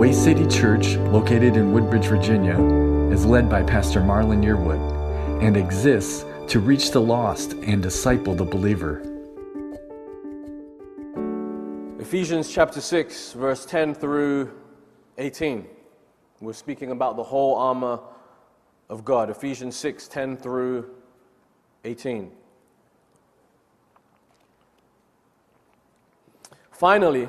Way City Church, located in Woodbridge, Virginia, is led by Pastor Marlon Yearwood and exists to reach the lost and disciple the believer. Ephesians chapter 6, verse 10 through 18. We're speaking about the whole armor of God. Ephesians 6, 10 through 18. Finally,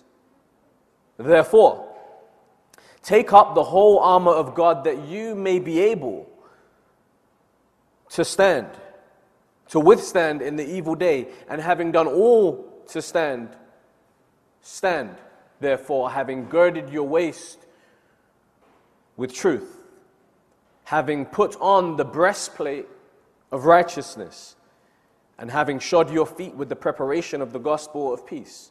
Therefore, take up the whole armor of God that you may be able to stand, to withstand in the evil day, and having done all to stand, stand, therefore, having girded your waist with truth, having put on the breastplate of righteousness, and having shod your feet with the preparation of the gospel of peace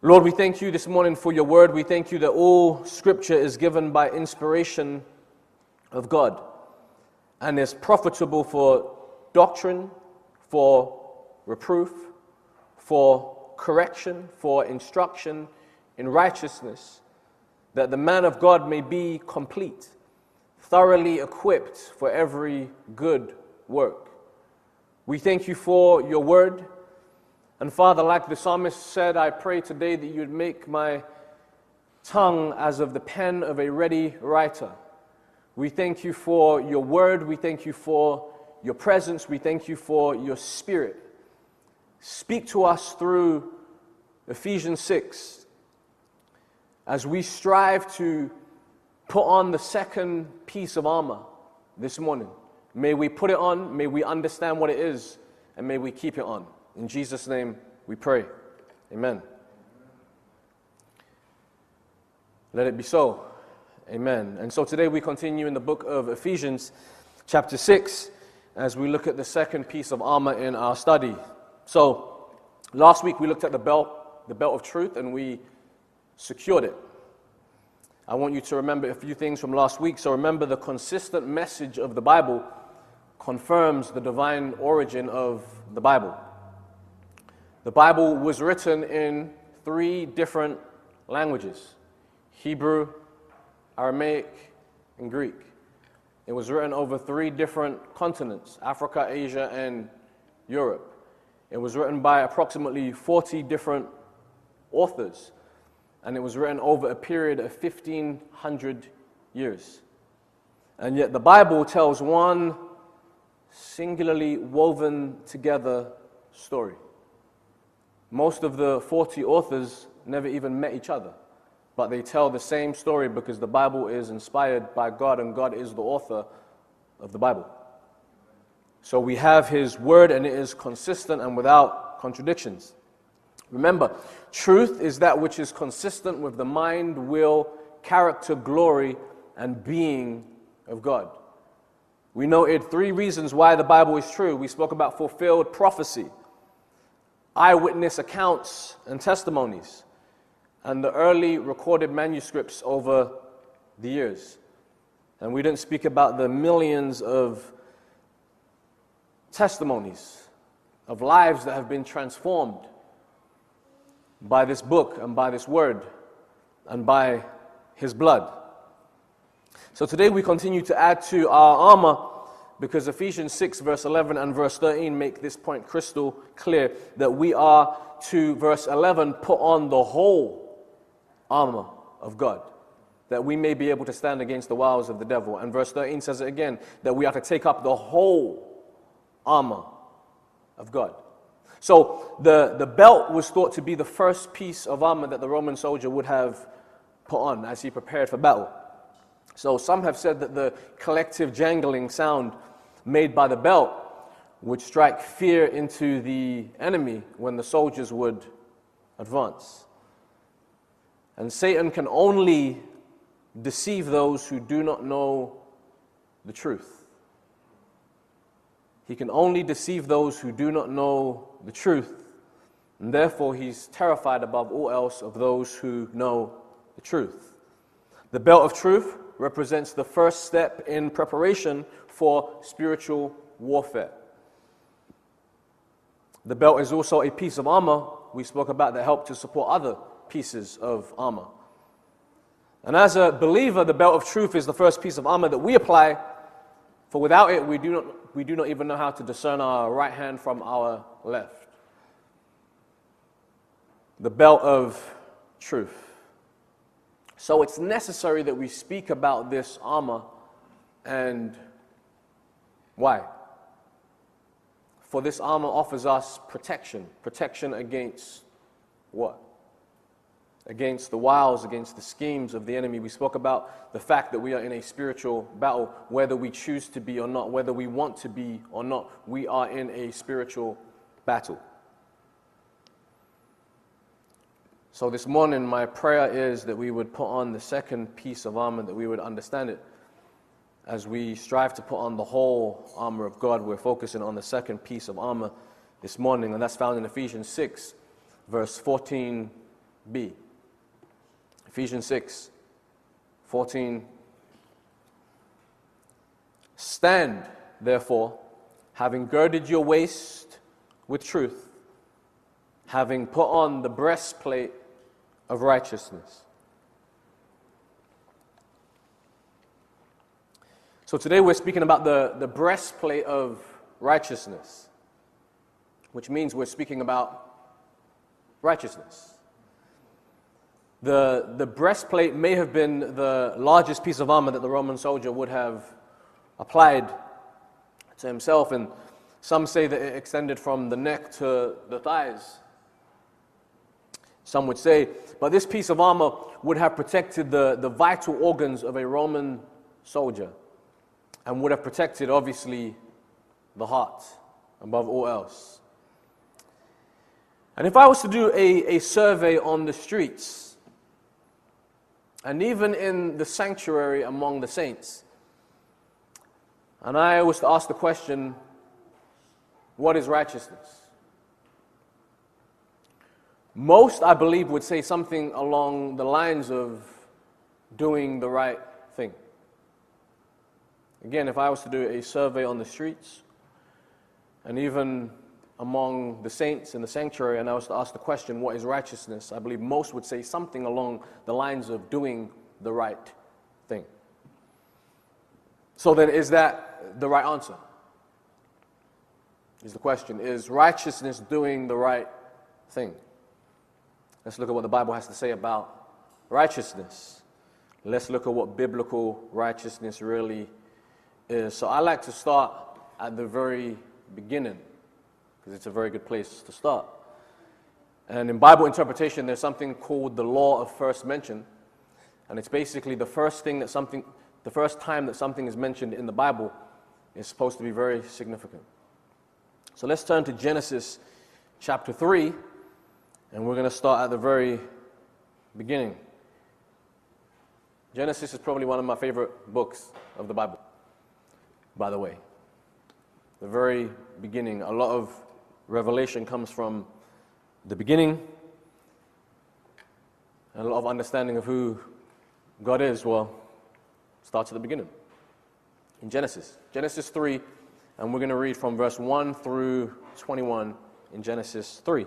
Lord, we thank you this morning for your word. We thank you that all scripture is given by inspiration of God and is profitable for doctrine, for reproof, for correction, for instruction in righteousness, that the man of God may be complete, thoroughly equipped for every good work. We thank you for your word. And Father, like the psalmist said, I pray today that you'd make my tongue as of the pen of a ready writer. We thank you for your word. We thank you for your presence. We thank you for your spirit. Speak to us through Ephesians 6 as we strive to put on the second piece of armor this morning. May we put it on, may we understand what it is, and may we keep it on. In Jesus' name we pray. Amen. Let it be so. Amen. And so today we continue in the book of Ephesians, chapter 6, as we look at the second piece of armor in our study. So, last week we looked at the belt, the belt of truth, and we secured it. I want you to remember a few things from last week. So, remember the consistent message of the Bible confirms the divine origin of the Bible. The Bible was written in three different languages Hebrew, Aramaic, and Greek. It was written over three different continents Africa, Asia, and Europe. It was written by approximately 40 different authors, and it was written over a period of 1,500 years. And yet, the Bible tells one singularly woven together story. Most of the 40 authors never even met each other, but they tell the same story because the Bible is inspired by God and God is the author of the Bible. So we have His Word and it is consistent and without contradictions. Remember, truth is that which is consistent with the mind, will, character, glory, and being of God. We noted three reasons why the Bible is true. We spoke about fulfilled prophecy eyewitness accounts and testimonies, and the early recorded manuscripts over the years. And we didn't speak about the millions of testimonies of lives that have been transformed by this book and by this word and by his blood. So today we continue to add to our armor because Ephesians 6, verse 11 and verse 13 make this point crystal clear that we are to, verse 11, put on the whole armor of God. that we may be able to stand against the wiles of the devil. And verse 13 says it again that we are to take up the whole armor of God. So the, the belt was thought to be the first piece of armor that the Roman soldier would have put on as he prepared for battle. So some have said that the collective jangling sound made by the belt would strike fear into the enemy when the soldiers would advance. And Satan can only deceive those who do not know the truth. He can only deceive those who do not know the truth. And therefore, he's terrified above all else of those who know the truth. The belt of truth represents the first step in preparation for spiritual warfare. The belt is also a piece of armor we spoke about that help to support other pieces of armor. And as a believer, the belt of truth is the first piece of armor that we apply, for without it, we do not, we do not even know how to discern our right hand from our left. The belt of truth. So it's necessary that we speak about this armor and why? For this armor offers us protection. Protection against what? Against the wiles, against the schemes of the enemy. We spoke about the fact that we are in a spiritual battle, whether we choose to be or not, whether we want to be or not. We are in a spiritual battle. So this morning, my prayer is that we would put on the second piece of armor, that we would understand it as we strive to put on the whole armor of God, we're focusing on the second piece of armor this morning, and that's found in Ephesians 6, verse 14b. Ephesians 6, 14. Stand, therefore, having girded your waist with truth, having put on the breastplate of righteousness So today we're speaking about the, the breastplate of righteousness, which means we're speaking about righteousness. The, the breastplate may have been the largest piece of armor that the Roman soldier would have applied to himself, and some say that it extended from the neck to the thighs. Some would say, but this piece of armor would have protected the, the vital organs of a Roman soldier and would have protected, obviously, the heart above all else. And if I was to do a, a survey on the streets, and even in the sanctuary among the saints, and I was to ask the question, what is righteousness? Most, I believe, would say something along the lines of doing the right thing. Again, if I was to do a survey on the streets, and even among the saints in the sanctuary, and I was to ask the question, what is righteousness? I believe most would say something along the lines of doing the right thing. So then, is that the right answer? Is the question. Is righteousness doing the right thing? Let's look at what the Bible has to say about righteousness. Let's look at what biblical righteousness really is so I like to start at the very beginning because it's a very good place to start. And in Bible interpretation, there's something called the law of first mention. And it's basically the first thing that something, the first time that something is mentioned in the Bible is supposed to be very significant. So let's turn to Genesis chapter 3, and we're going to start at the very beginning. Genesis is probably one of my favorite books of the Bible by the way. The very beginning, a lot of revelation comes from the beginning, and a lot of understanding of who God is, well, starts at the beginning. In Genesis, Genesis 3, and we're going to read from verse 1 through 21 in Genesis 3.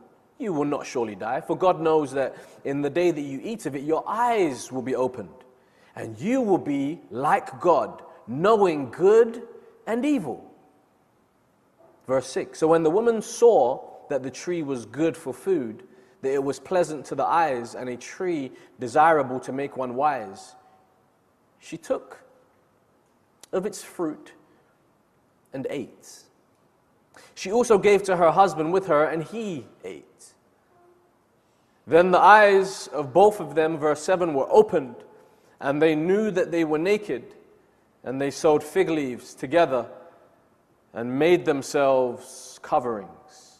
You will not surely die, for God knows that in the day that you eat of it, your eyes will be opened, and you will be like God, knowing good and evil. Verse 6 So when the woman saw that the tree was good for food, that it was pleasant to the eyes, and a tree desirable to make one wise, she took of its fruit and ate. She also gave to her husband with her, and he ate. Then the eyes of both of them, verse 7, were opened, and they knew that they were naked, and they sewed fig leaves together and made themselves coverings.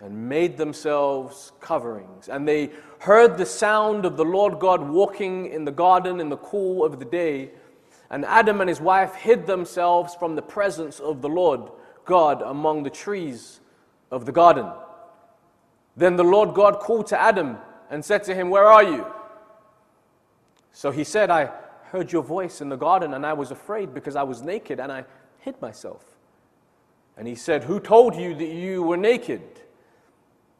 And made themselves coverings. And they heard the sound of the Lord God walking in the garden in the cool of the day. And Adam and his wife hid themselves from the presence of the Lord God among the trees of the garden. Then the Lord God called to Adam and said to him, Where are you? So he said, I heard your voice in the garden, and I was afraid because I was naked and I hid myself. And he said, Who told you that you were naked?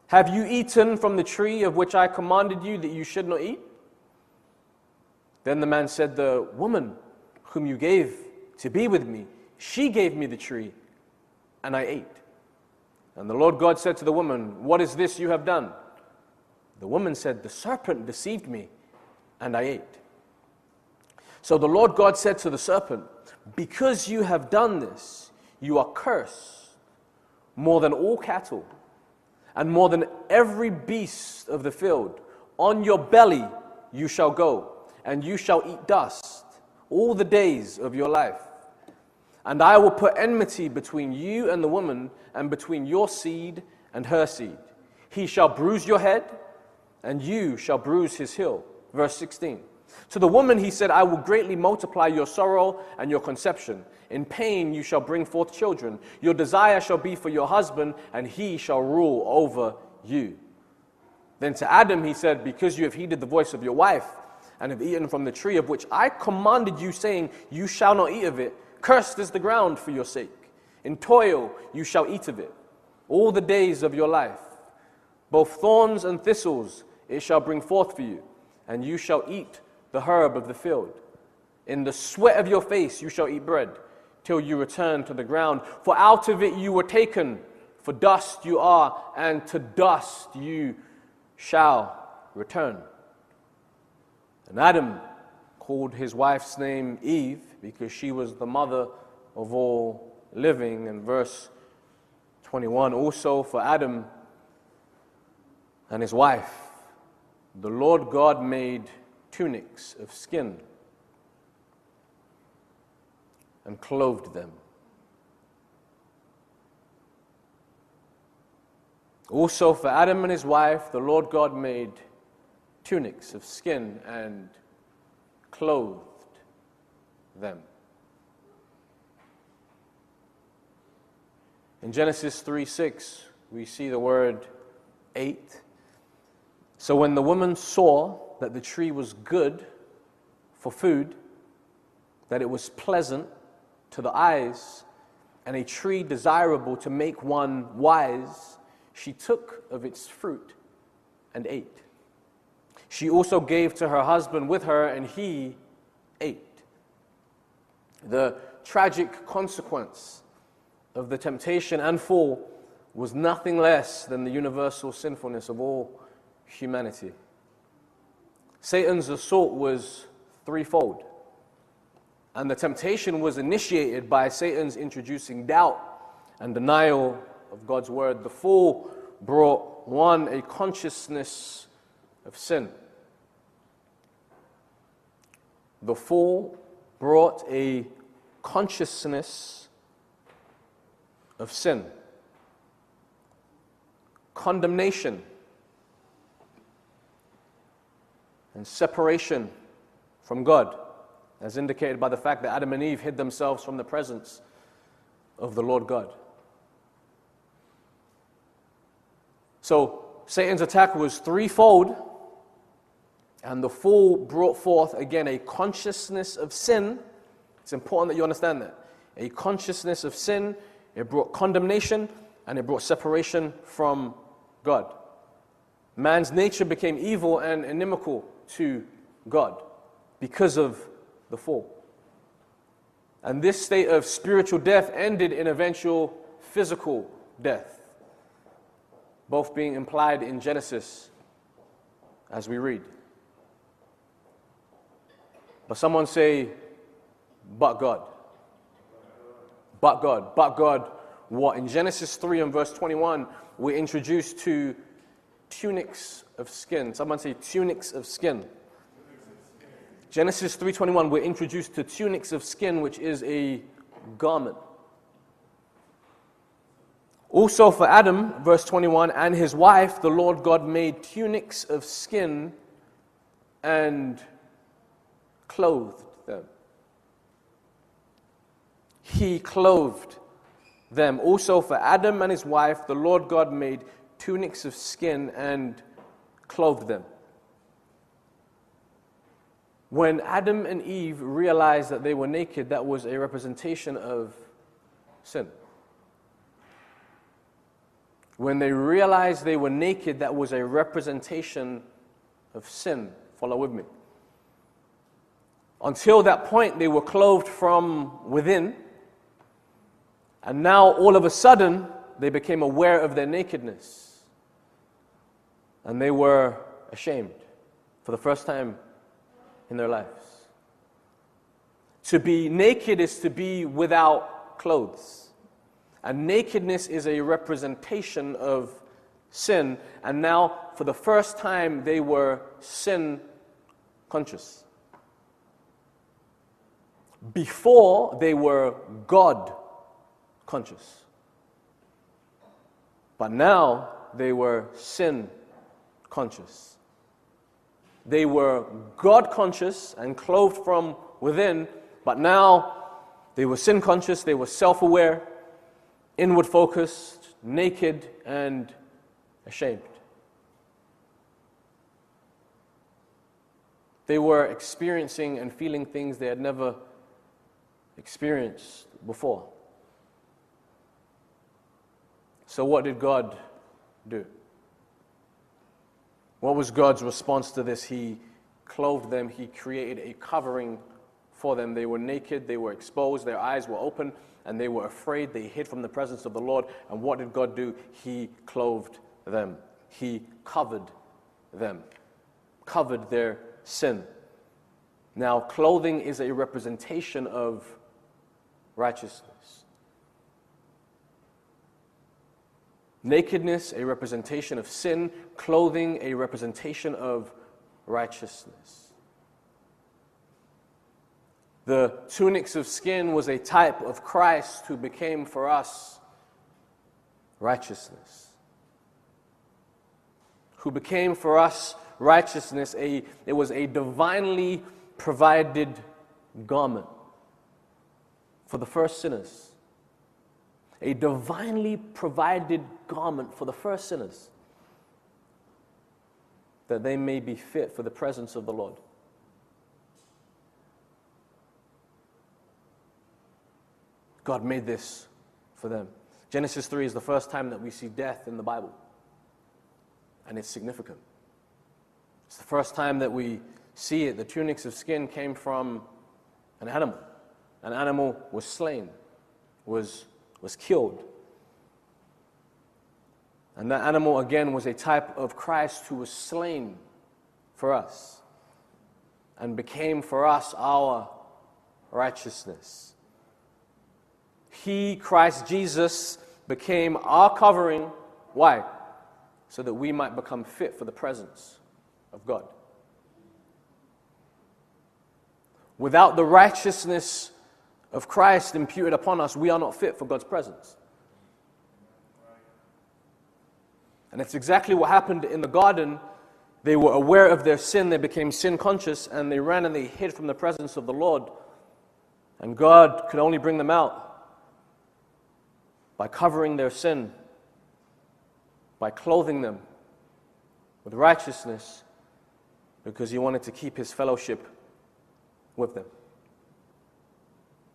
Have you eaten from the tree of which I commanded you that you should not eat? Then the man said, The woman whom you gave to be with me, she gave me the tree, and I ate. And the Lord God said to the woman, What is this you have done? The woman said, The serpent deceived me, and I ate. So the Lord God said to the serpent, Because you have done this, you are cursed more than all cattle and more than every beast of the field. On your belly you shall go, and you shall eat dust all the days of your life. And I will put enmity between you and the woman, and between your seed and her seed. He shall bruise your head, and you shall bruise his heel. Verse 16. To the woman he said, I will greatly multiply your sorrow and your conception. In pain you shall bring forth children. Your desire shall be for your husband, and he shall rule over you. Then to Adam he said, Because you have heeded the voice of your wife, and have eaten from the tree of which I commanded you, saying, You shall not eat of it, cursed is the ground for your sake. In toil you shall eat of it, all the days of your life. Both thorns and thistles it shall bring forth for you, and you shall eat the herb of the field. In the sweat of your face you shall eat bread till you return to the ground. For out of it you were taken, for dust you are, and to dust you shall return. And Adam called his wife's name Eve because she was the mother of all living. And verse 21 also for Adam and his wife, the Lord God made tunics of skin and clothed them. Also, for Adam and his wife, the Lord God made tunics of skin and clothed them. In Genesis 3 6, we see the word ate. So when the woman saw that the tree was good for food, that it was pleasant to the eyes, and a tree desirable to make one wise, she took of its fruit and ate. She also gave to her husband with her, and he ate. The tragic consequence of the temptation and fall was nothing less than the universal sinfulness of all humanity. Satan's assault was threefold. And the temptation was initiated by Satan's introducing doubt and denial of God's word. The fall brought one, a consciousness of sin. The fall brought a consciousness of sin, condemnation, and separation from God as indicated by the fact that Adam and Eve hid themselves from the presence of the Lord God. So Satan's attack was threefold, and the fall brought forth again a consciousness of sin. It's important that you understand that. A consciousness of sin, it brought condemnation, and it brought separation from God. Man's nature became evil and inimical to God because of the fall. And this state of spiritual death ended in eventual physical death, both being implied in Genesis as we read. But someone say, but God. But God. But God, what? In Genesis 3 and verse 21, we're introduced to tunics of skin. Someone say tunics of skin. Genesis 3:21 we're introduced to tunics of skin which is a garment. Also for Adam verse 21 and his wife the Lord God made tunics of skin and clothed them. He clothed them. Also for Adam and his wife the Lord God made tunics of skin and clothed them. When Adam and Eve realized that they were naked, that was a representation of sin. When they realized they were naked, that was a representation of sin. Follow with me. Until that point, they were clothed from within. And now, all of a sudden, they became aware of their nakedness. And they were ashamed for the first time in their lives. To be naked is to be without clothes. And nakedness is a representation of sin. And now, for the first time, they were sin conscious. Before, they were God conscious. But now, they were sin conscious. They were God conscious and clothed from within, but now they were sin conscious, they were self aware, inward focused, naked, and ashamed. They were experiencing and feeling things they had never experienced before. So, what did God do? What was God's response to this? He clothed them, He created a covering for them. They were naked, they were exposed, their eyes were open, and they were afraid. They hid from the presence of the Lord. And what did God do? He clothed them, He covered them, covered their sin. Now, clothing is a representation of righteousness. Nakedness, a representation of sin. Clothing, a representation of righteousness. The tunics of skin was a type of Christ who became for us righteousness. Who became for us righteousness. A, it was a divinely provided garment for the first sinners a divinely provided garment for the first sinners, that they may be fit for the presence of the Lord. God made this for them. Genesis 3 is the first time that we see death in the Bible, and it's significant. It's the first time that we see it. The tunics of skin came from an animal. An animal was slain, was was killed. And that animal, again, was a type of Christ who was slain for us and became for us our righteousness. He, Christ Jesus, became our covering. Why? So that we might become fit for the presence of God. Without the righteousness of Christ imputed upon us, we are not fit for God's presence. And it's exactly what happened in the garden They were aware of their sin, they became sin conscious, and they ran and they hid from the presence of the Lord. And God could only bring them out by covering their sin, by clothing them with righteousness, because He wanted to keep His fellowship with them.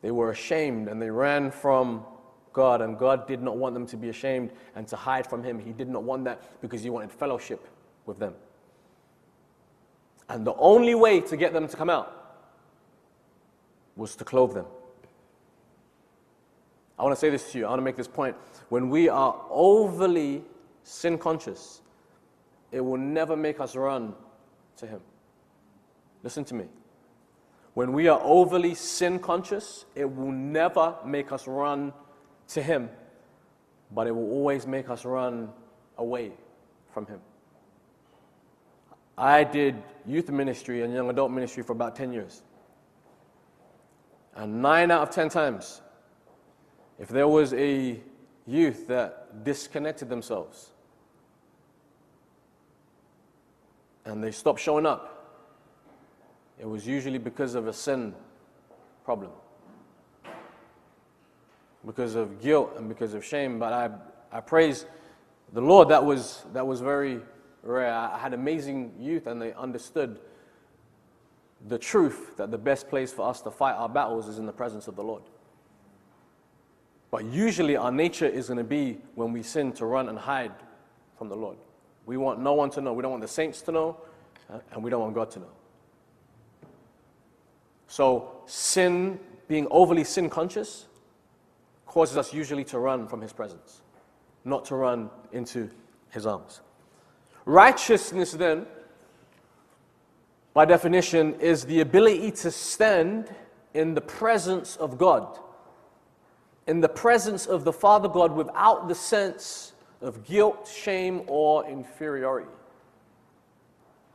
They were ashamed and they ran from God, and God did not want them to be ashamed and to hide from Him. He did not want that because He wanted fellowship with them. And the only way to get them to come out was to clothe them. I want to say this to you. I want to make this point. When we are overly sin conscious, it will never make us run to Him. Listen to me. When we are overly sin conscious, it will never make us run to Him, but it will always make us run away from Him. I did youth ministry and young adult ministry for about 10 years. And nine out of 10 times, if there was a youth that disconnected themselves and they stopped showing up, it was usually because of a sin problem. Because of guilt and because of shame. But I, I praise the Lord, that was, that was very rare. I had amazing youth and they understood the truth that the best place for us to fight our battles is in the presence of the Lord. But usually our nature is going to be when we sin to run and hide from the Lord. We want no one to know. We don't want the saints to know, uh, and we don't want God to know. So, sin, being overly sin conscious, causes us usually to run from His presence, not to run into His arms. Righteousness, then, by definition, is the ability to stand in the presence of God, in the presence of the Father God without the sense of guilt, shame, or inferiority.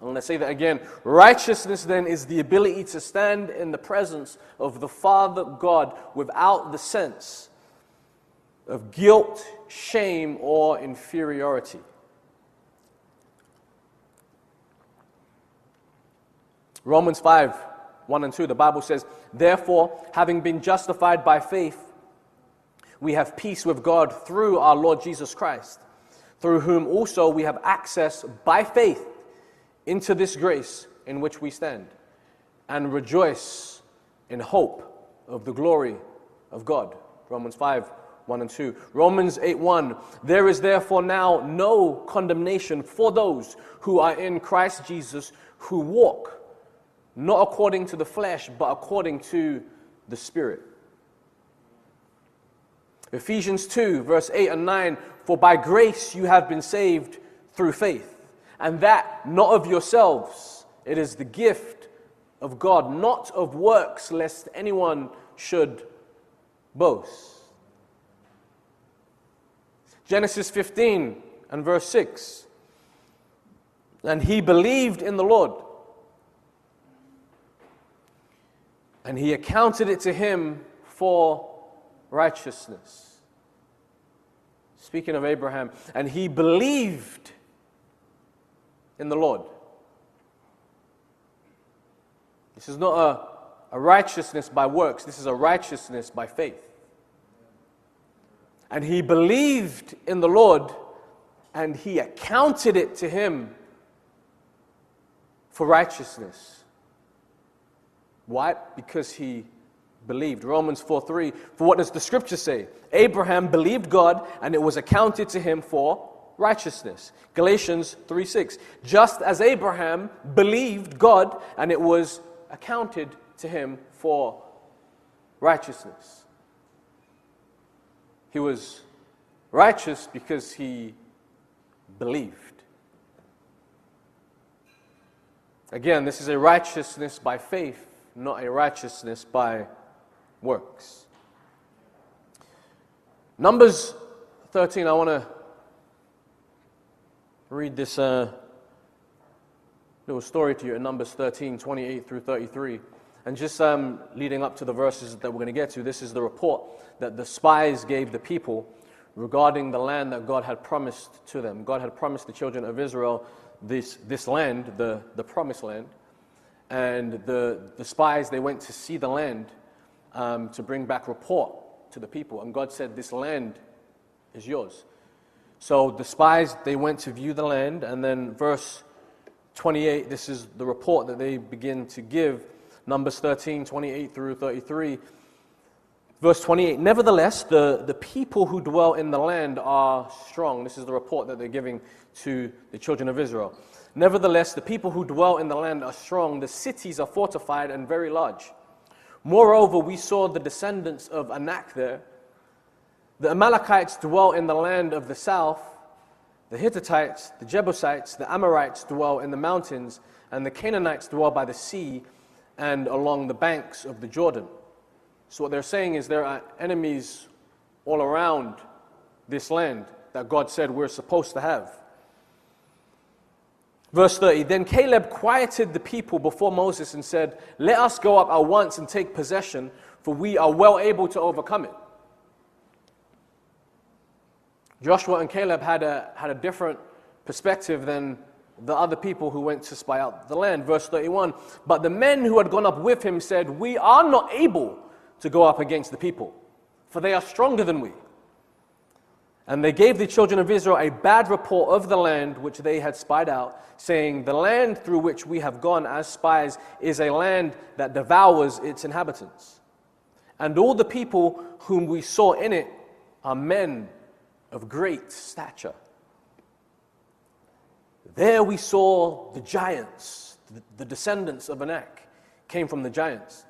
And let's say that again. Righteousness then is the ability to stand in the presence of the Father God without the sense of guilt, shame, or inferiority. Romans 5 1 and 2, the Bible says, Therefore, having been justified by faith, we have peace with God through our Lord Jesus Christ, through whom also we have access by faith into this grace in which we stand, and rejoice in hope of the glory of God. Romans 5 1 and 2. Romans 8 1. There is therefore now no condemnation for those who are in Christ Jesus, who walk not according to the flesh, but according to the Spirit. Ephesians 2, verse 8 and 9 For by grace you have been saved through faith, and that not of yourselves, it is the gift of God, not of works, lest anyone should boast. Genesis 15 and verse 6. And he believed in the Lord and he accounted it to him for righteousness. Speaking of Abraham, and he believed in the Lord. This is not a, a righteousness by works, this is a righteousness by faith. And he believed in the Lord, and he accounted it to him for righteousness. Why? Because he believed. Romans 4 3. For what does the scripture say? Abraham believed God, and it was accounted to him for righteousness. Galatians 3 6. Just as Abraham believed God, and it was accounted to him for righteousness. He was righteous because he believed. Again, this is a righteousness by faith not a righteousness by works. Numbers 13, I want to read this uh, little story to you in Numbers 13, 28 through 33. And just um, leading up to the verses that we're going to get to, this is the report that the spies gave the people regarding the land that God had promised to them. God had promised the children of Israel this, this land, the, the promised land. And the, the spies, they went to see the land um, to bring back report to the people. And God said, This land is yours. So the spies, they went to view the land. And then, verse 28, this is the report that they begin to give. Numbers 13, 28 through 33. Verse 28 Nevertheless, the, the people who dwell in the land are strong. This is the report that they're giving to the children of Israel. Nevertheless, the people who dwell in the land are strong. The cities are fortified and very large. Moreover, we saw the descendants of Anak there. The Amalekites dwell in the land of the south. The Hittites, the Jebusites, the Amorites dwell in the mountains, and the Canaanites dwell by the sea and along the banks of the Jordan. So, what they're saying is there are enemies all around this land that God said we're supposed to have. Verse 30 Then Caleb quieted the people before Moses and said, Let us go up at once and take possession, for we are well able to overcome it. Joshua and Caleb had a, had a different perspective than the other people who went to spy out the land. Verse 31 But the men who had gone up with him said, We are not able to go up against the people, for they are stronger than we. And they gave the children of Israel a bad report of the land which they had spied out, saying, The land through which we have gone as spies is a land that devours its inhabitants. And all the people whom we saw in it are men of great stature. There we saw the giants, the descendants of Anak came from the giants.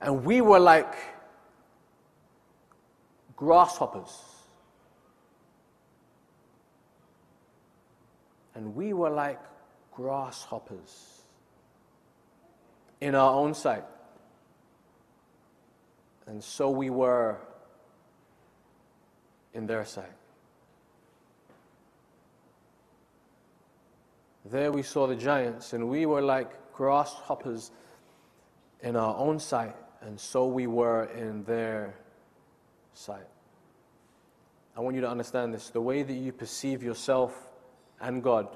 And we were like grasshoppers. And we were like grasshoppers in our own sight. And so we were in their sight. There we saw the giants, and we were like grasshoppers in our own sight and so we were in their sight. I want you to understand this. The way that you perceive yourself and God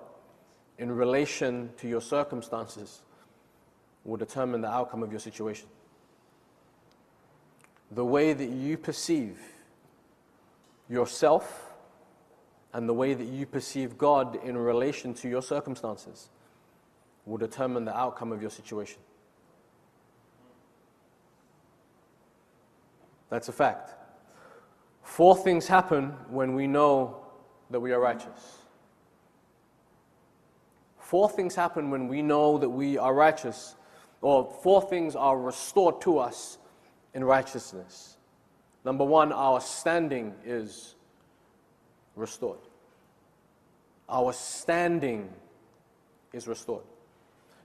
in relation to your circumstances will determine the outcome of your situation. The way that you perceive yourself and the way that you perceive God in relation to your circumstances will determine the outcome of your situation. That's a fact. Four things happen when we know that we are righteous. Four things happen when we know that we are righteous, or four things are restored to us in righteousness. Number one, our standing is restored. Our standing is restored.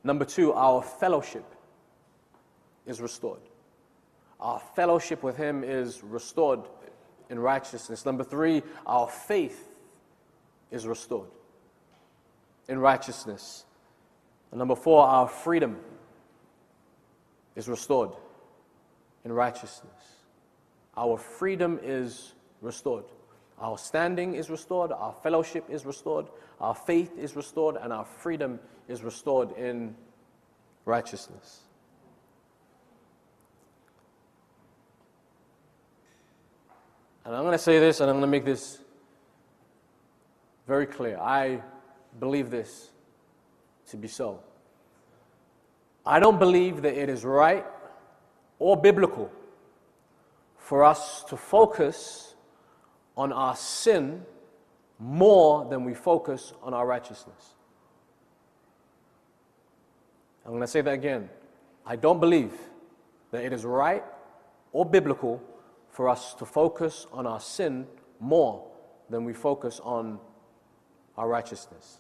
Number two, our fellowship is restored our fellowship with Him is restored in righteousness. Number three, our faith is restored in righteousness. And number four, our freedom is restored in righteousness. Our freedom is restored. Our standing is restored, our fellowship is restored, our faith is restored, and our freedom is restored in righteousness. And I'm going to say this and I'm going to make this very clear. I believe this to be so. I don't believe that it is right or biblical for us to focus on our sin more than we focus on our righteousness. I'm going to say that again. I don't believe that it is right or biblical for us to focus on our sin more than we focus on our righteousness.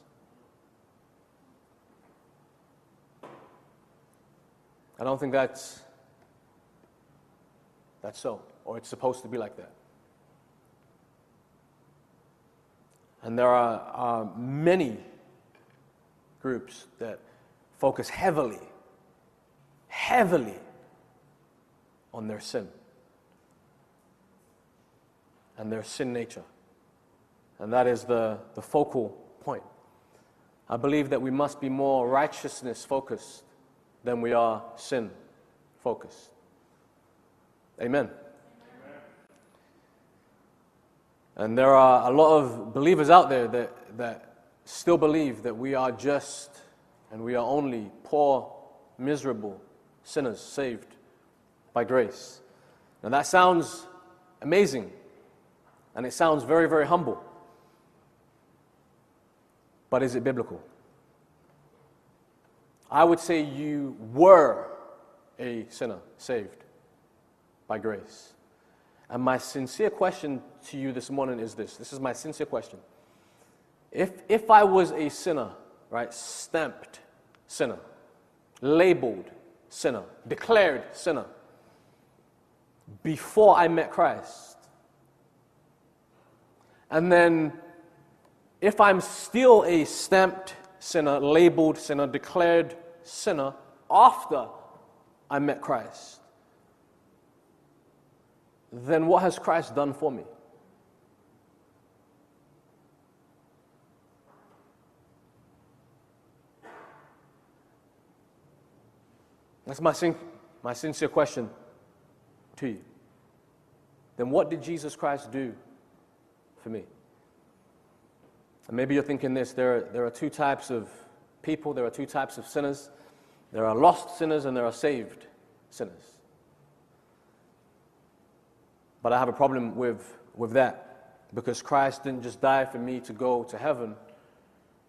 I don't think that's that's so, or it's supposed to be like that. And there are, are many groups that focus heavily, heavily on their sin and their sin nature. And that is the, the focal point. I believe that we must be more righteousness focused than we are sin focused. Amen. And there are a lot of believers out there that, that still believe that we are just and we are only poor, miserable sinners saved by grace. Now that sounds amazing and it sounds very, very humble. But is it biblical? I would say you were a sinner saved by grace. And my sincere question to you this morning is this this is my sincere question. If, if I was a sinner, right, stamped sinner, labeled sinner, declared sinner, before I met Christ, and then if I'm still a stamped sinner, labeled sinner, declared sinner after I met Christ, then what has Christ done for me? That's my, sin- my sincere question to you. Then what did Jesus Christ do for me? And maybe you're thinking this there are, there are two types of people, there are two types of sinners. There are lost sinners and there are saved sinners. But I have a problem with, with that because Christ didn't just die for me to go to heaven,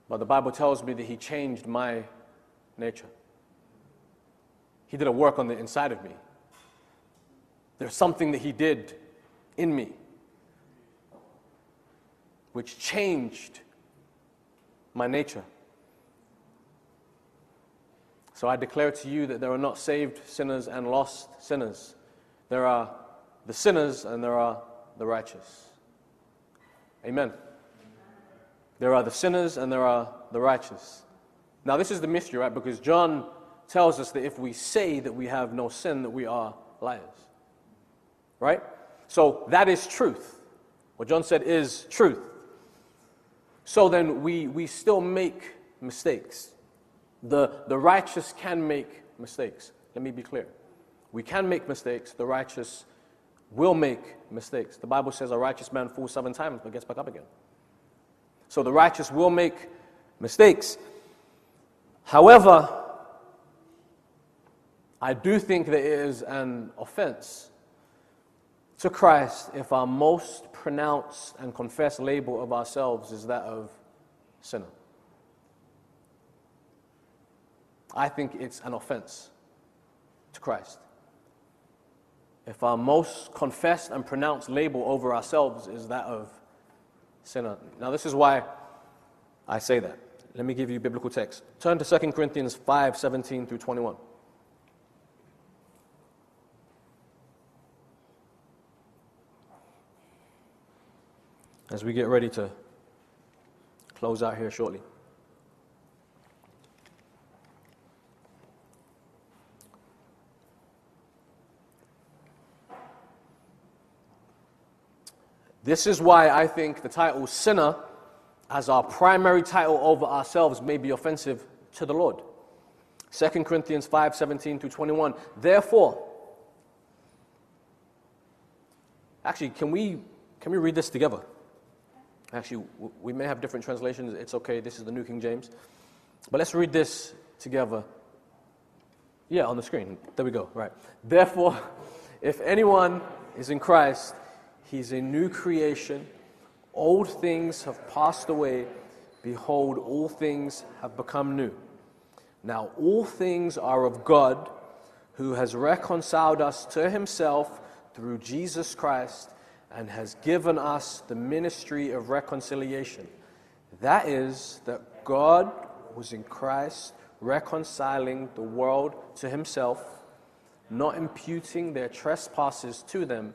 but the Bible tells me that He changed my nature. He did a work on the inside of me. There's something that He did in me which changed my nature. So I declare to you that there are not saved sinners and lost sinners. There are the sinners and there are the righteous. Amen. There are the sinners and there are the righteous. Now, this is the mystery, right? Because John tells us that if we say that we have no sin, that we are liars. Right? So that is truth. What John said is truth. So then we, we still make mistakes. The, the righteous can make mistakes. Let me be clear. We can make mistakes. The righteous will make mistakes. The Bible says a righteous man falls seven times but gets back up again. So the righteous will make mistakes. However, I do think there is an offense to Christ if our most pronounced and confessed label of ourselves is that of sinner. I think it's an offense to Christ. If our most confessed and pronounced label over ourselves is that of sinner. Now, this is why I say that. Let me give you biblical text. Turn to 2 Corinthians 5 17 through 21. as we get ready to close out here shortly. This is why I think the title sinner as our primary title over ourselves may be offensive to the Lord. 2 Corinthians 5 17 through 21. Therefore, actually, can we, can we read this together? Actually, we may have different translations. It's okay. This is the New King James. But let's read this together. Yeah, on the screen. There we go. Right. Therefore, if anyone is in Christ, he's a new creation. Old things have passed away. Behold, all things have become new. Now, all things are of God, who has reconciled us to himself through Jesus Christ and has given us the ministry of reconciliation. That is, that God was in Christ reconciling the world to himself, not imputing their trespasses to them,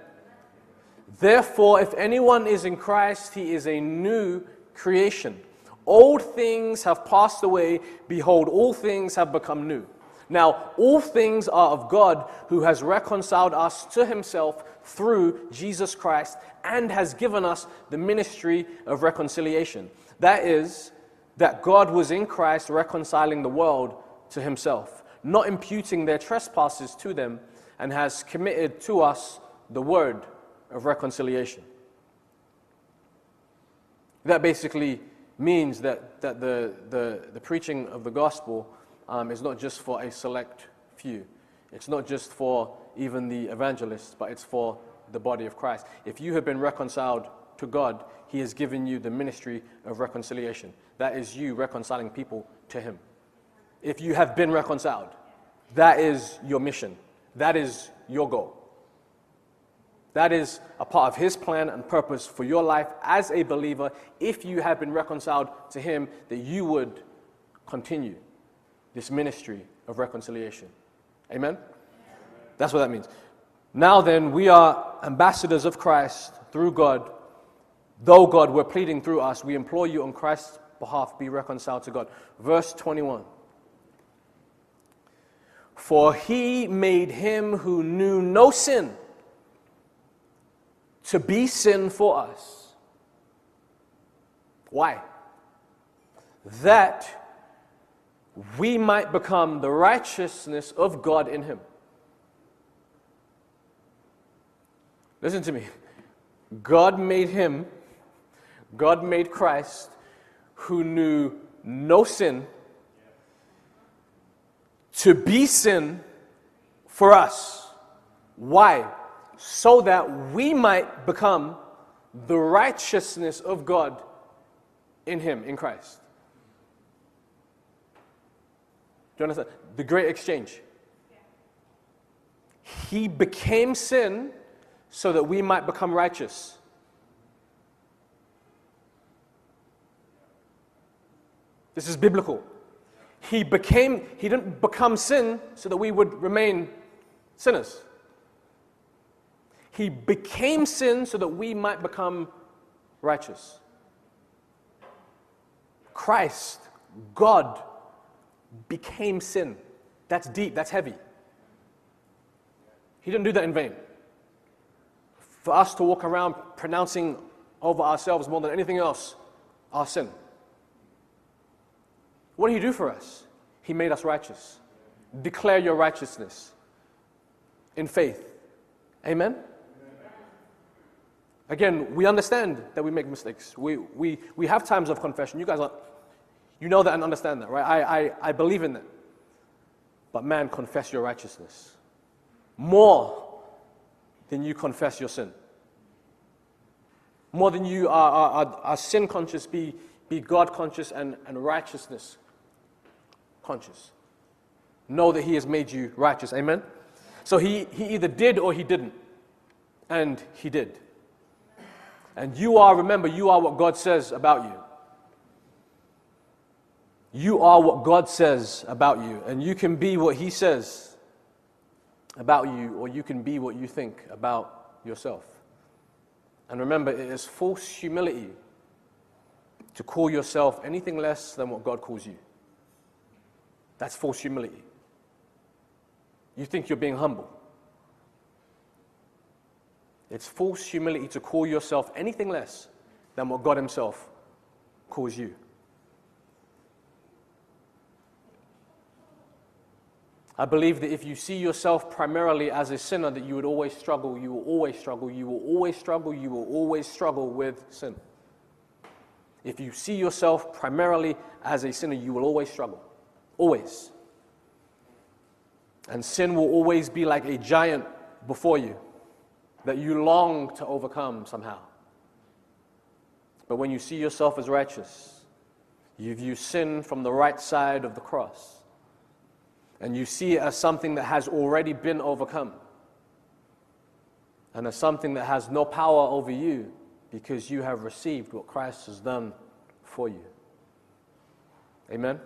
Therefore, if anyone is in Christ, he is a new creation. Old things have passed away. Behold, all things have become new. Now, all things are of God who has reconciled us to himself through Jesus Christ and has given us the ministry of reconciliation. That is, that God was in Christ reconciling the world to himself, not imputing their trespasses to them, and has committed to us the word of reconciliation. That basically means that, that the, the, the preaching of the gospel um, is not just for a select few. It's not just for even the evangelists, but it's for the body of Christ. If you have been reconciled to God, He has given you the ministry of reconciliation. That is you reconciling people to Him. If you have been reconciled, that is your mission. That is your goal. That is a part of His plan and purpose for your life as a believer. If you have been reconciled to Him, that you would continue this ministry of reconciliation. Amen? That's what that means. Now then, we are ambassadors of Christ through God. Though God were pleading through us, we implore you on Christ's behalf, be reconciled to God. Verse 21. For he made him who knew no sin to be sin for us. Why? That we might become the righteousness of God in him. Listen to me. God made him, God made Christ, who knew no sin, to be sin for us. Why? So that we might become the righteousness of God in Him, in Christ. Do you understand? The great exchange. He became sin so that we might become righteous. This is biblical. He became, he didn't become sin so that we would remain sinners. He became sin so that we might become righteous. Christ, God, became sin. That's deep, that's heavy. He didn't do that in vain. For us to walk around pronouncing over ourselves more than anything else our sin. What did He do for us? He made us righteous. Declare your righteousness in faith. Amen? Again, we understand that we make mistakes. We, we, we have times of confession. You guys are, you know that and understand that, right? I, I, I believe in that. But man, confess your righteousness more than you confess your sin. More than you are, are, are, sin conscious, be, be God conscious and, and righteousness conscious. Know that He has made you righteous. Amen? So he, he either did or He didn't. And He did. And you are, remember, you are what God says about you. You are what God says about you. And you can be what He says about you, or you can be what you think about yourself. And remember, it is false humility to call yourself anything less than what God calls you. That's false humility. You think you're being humble. It's false humility to call yourself anything less than what God Himself calls you. I believe that if you see yourself primarily as a sinner, that you would always struggle, you will always struggle, you will always struggle, you will always struggle with sin. If you see yourself primarily as a sinner, you will always struggle. Always. And sin will always be like a giant before you that you long to overcome somehow. But when you see yourself as righteous, you view sin from the right side of the cross. And you see it as something that has already been overcome. And as something that has no power over you because you have received what Christ has done for you. Amen? Amen.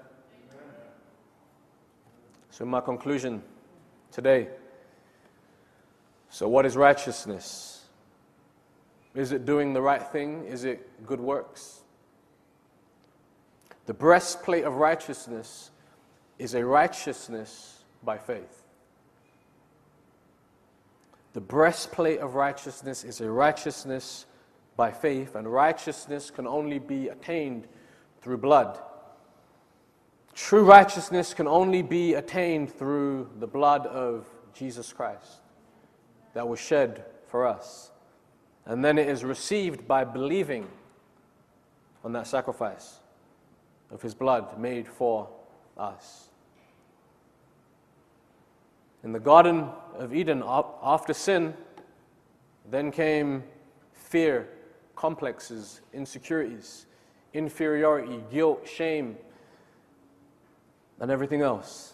So, my conclusion today so, what is righteousness? Is it doing the right thing? Is it good works? The breastplate of righteousness is a righteousness by faith. The breastplate of righteousness is a righteousness by faith, and righteousness can only be attained through blood. True righteousness can only be attained through the blood of Jesus Christ that was shed for us. And then it is received by believing on that sacrifice of his blood made for us. In the Garden of Eden, after sin, then came fear, complexes, insecurities, inferiority, guilt, shame, and everything else.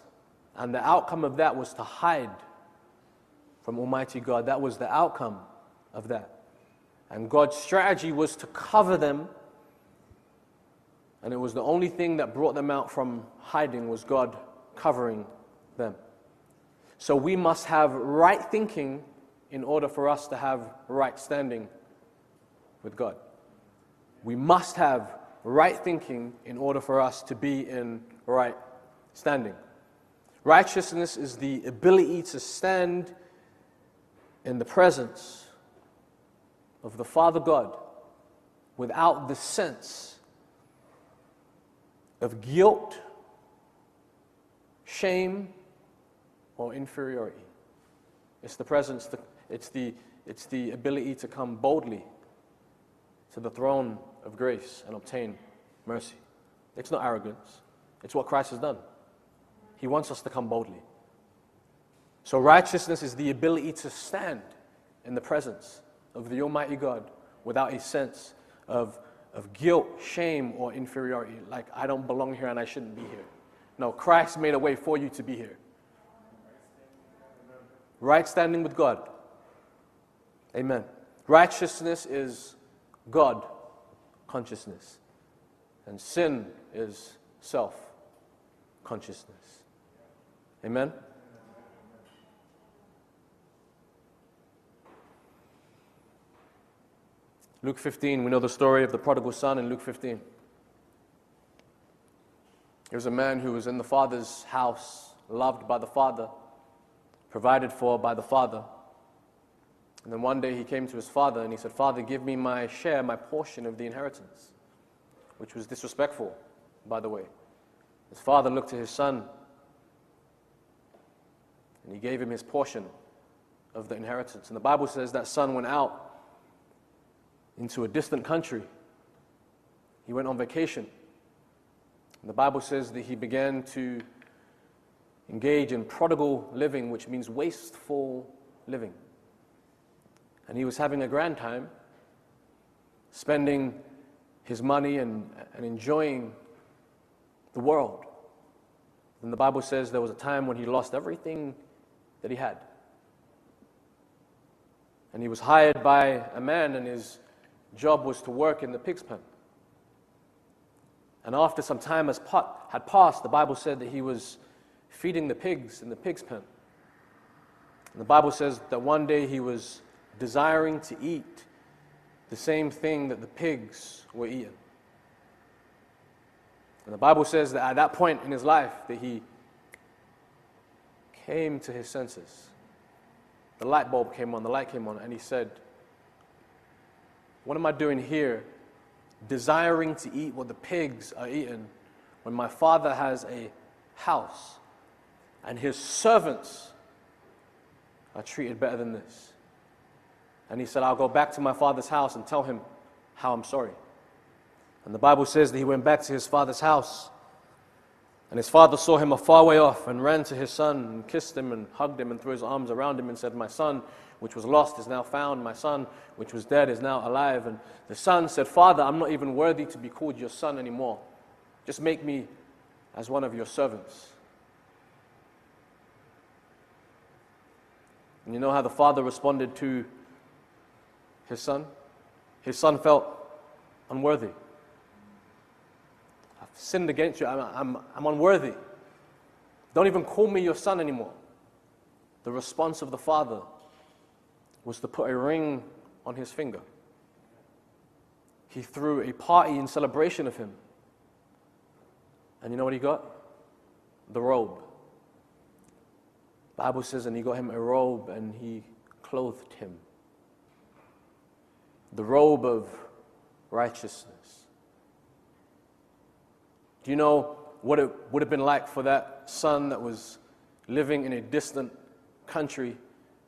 And the outcome of that was to hide from Almighty God. That was the outcome of that. And God's strategy was to cover them. And it was the only thing that brought them out from hiding was God covering them. So we must have right thinking in order for us to have right standing with God. We must have right thinking in order for us to be in right standing. Righteousness is the ability to stand in the presence of the Father God without the sense of guilt, shame, or inferiority. It's the presence, it's the, it's the ability to come boldly to the throne of grace and obtain mercy. It's not arrogance, it's what Christ has done. He wants us to come boldly. So, righteousness is the ability to stand in the presence of the Almighty God without a sense of, of guilt, shame, or inferiority. Like, I don't belong here and I shouldn't be here. No, Christ made a way for you to be here. Right standing with God. Amen. Righteousness is God consciousness, and sin is self consciousness. Amen. Luke 15, we know the story of the prodigal son in Luke 15. There was a man who was in the father's house, loved by the father, provided for by the father. And then one day he came to his father and he said, Father, give me my share, my portion of the inheritance, which was disrespectful, by the way. His father looked to his son and he gave him his portion of the inheritance. And the Bible says that son went out into a distant country. He went on vacation. The Bible says that he began to engage in prodigal living, which means wasteful living. And he was having a grand time, spending his money and, and enjoying the world. And the Bible says there was a time when he lost everything that he had. And he was hired by a man, and his job was to work in the pig's pen. And after some time has had passed, the Bible said that he was feeding the pigs in the pig's pen. And the Bible says that one day he was desiring to eat the same thing that the pigs were eating. And the Bible says that at that point in his life that he came to his senses. The light bulb came on, the light came on, and he said, What am I doing here, desiring to eat what the pigs are eating, when my father has a house and his servants are treated better than this? And he said, I'll go back to my father's house and tell him how I'm sorry. And the Bible says that he went back to his father's house. And his father saw him a far way off and ran to his son and kissed him and hugged him and threw his arms around him and said, My son, which was lost, is now found. My son, which was dead, is now alive. And the son said, Father, I'm not even worthy to be called your son anymore. Just make me as one of your servants. And you know how the father responded to his son? His son felt unworthy. I've sinned against you. I'm, I'm, I'm unworthy. Don't even call me your son anymore. The response of the father was to put a ring on his finger. He threw a party in celebration of him. And you know what he got? The robe. Bible says, and he got him a robe and he clothed him. The robe of righteousness. Do you know what it would have been like for that son that was living in a distant country,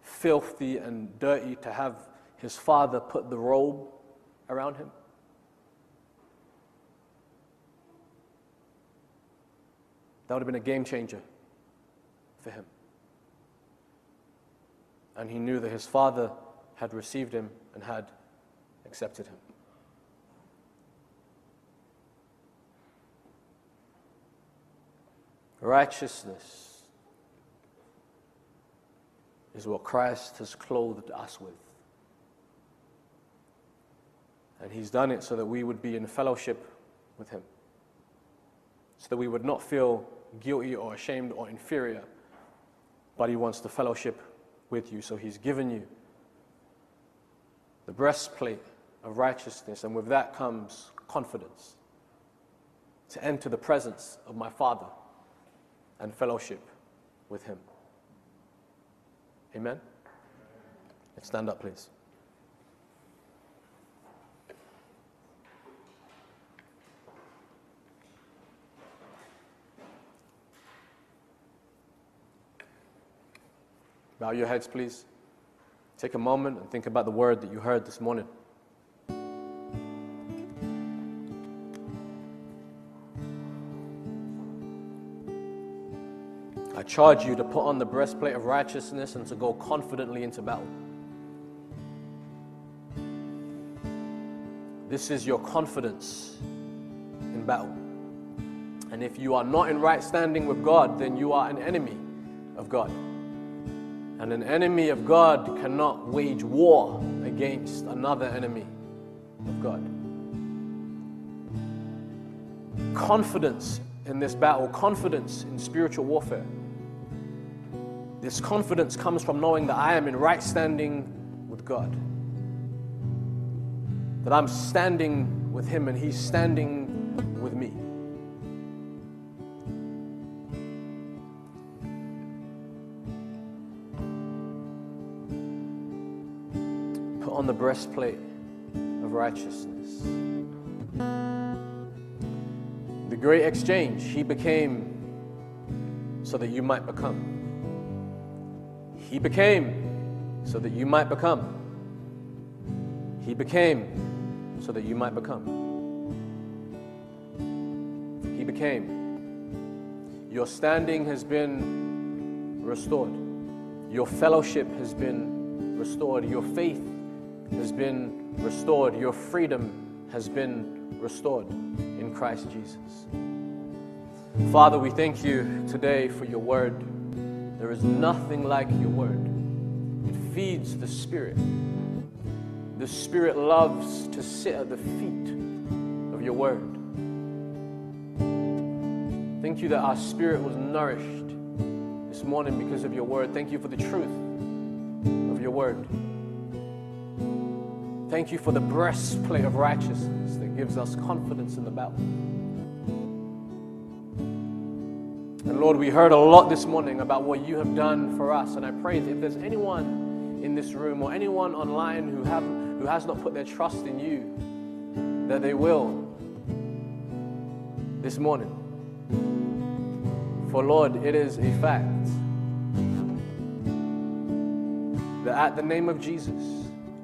filthy and dirty, to have his father put the robe around him? That would have been a game changer for him. And he knew that his father had received him and had accepted him. Righteousness is what Christ has clothed us with. And He's done it so that we would be in fellowship with Him, so that we would not feel guilty or ashamed or inferior, but He wants to fellowship with you. So He's given you the breastplate of righteousness, and with that comes confidence to enter the presence of my Father and fellowship with Him. Amen? Stand up, please. Bow your heads, please. Take a moment and think about the word that you heard this morning. Charge you to put on the breastplate of righteousness and to go confidently into battle. This is your confidence in battle. And if you are not in right standing with God, then you are an enemy of God. And an enemy of God cannot wage war against another enemy of God. Confidence in this battle, confidence in spiritual warfare this confidence comes from knowing that I am in right standing with God. That I'm standing with Him and He's standing with me. Put on the breastplate of righteousness. The great exchange, He became so that you might become. He became so that you might become. He became so that you might become. He became. Your standing has been restored. Your fellowship has been restored. Your faith has been restored. Your freedom has been restored in Christ Jesus. Father, we thank you today for your word. There is nothing like your word. It feeds the spirit. The spirit loves to sit at the feet of your word. Thank you that our spirit was nourished this morning because of your word. Thank you for the truth of your word. Thank you for the breastplate of righteousness that gives us confidence in the battle. Lord, we heard a lot this morning about what you have done for us. And I pray that if there's anyone in this room or anyone online who, have, who has not put their trust in you, that they will this morning. For Lord, it is a fact that at the name of Jesus,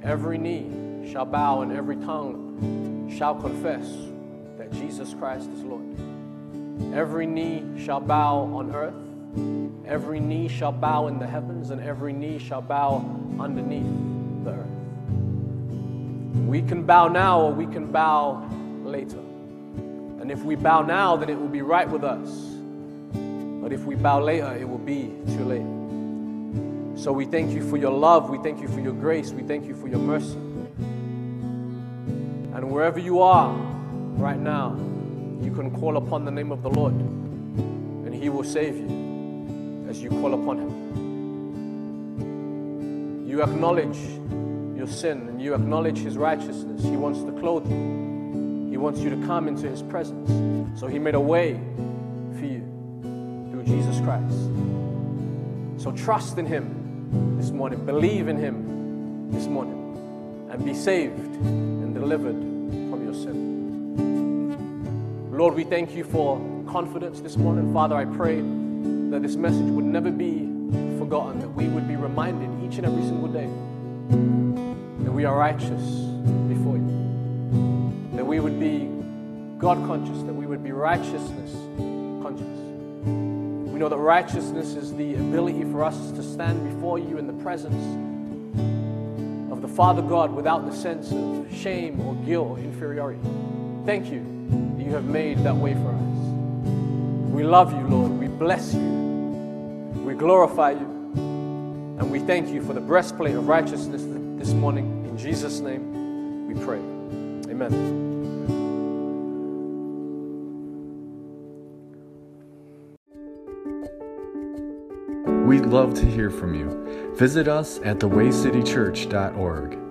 every knee shall bow and every tongue shall confess that Jesus Christ is Lord. Every knee shall bow on earth, every knee shall bow in the heavens, and every knee shall bow underneath the earth. We can bow now or we can bow later. And if we bow now, then it will be right with us. But if we bow later, it will be too late. So we thank you for your love, we thank you for your grace, we thank you for your mercy. And wherever you are right now, you can call upon the name of the Lord and He will save you as you call upon Him. You acknowledge your sin and you acknowledge His righteousness. He wants to clothe you, He wants you to come into His presence. So He made a way for you through Jesus Christ. So trust in Him this morning, believe in Him this morning, and be saved and delivered from your sin. Lord, we thank you for confidence this morning. Father, I pray that this message would never be forgotten, that we would be reminded each and every single day that we are righteous before you, that we would be God conscious, that we would be righteousness conscious. We know that righteousness is the ability for us to stand before you in the presence of the Father God without the sense of shame or guilt or inferiority. Thank you you have made that way for us. We love you, Lord. We bless you. We glorify you. And we thank you for the breastplate of righteousness this morning. In Jesus' name we pray. Amen. We'd love to hear from you. Visit us at thewaycitychurch.org.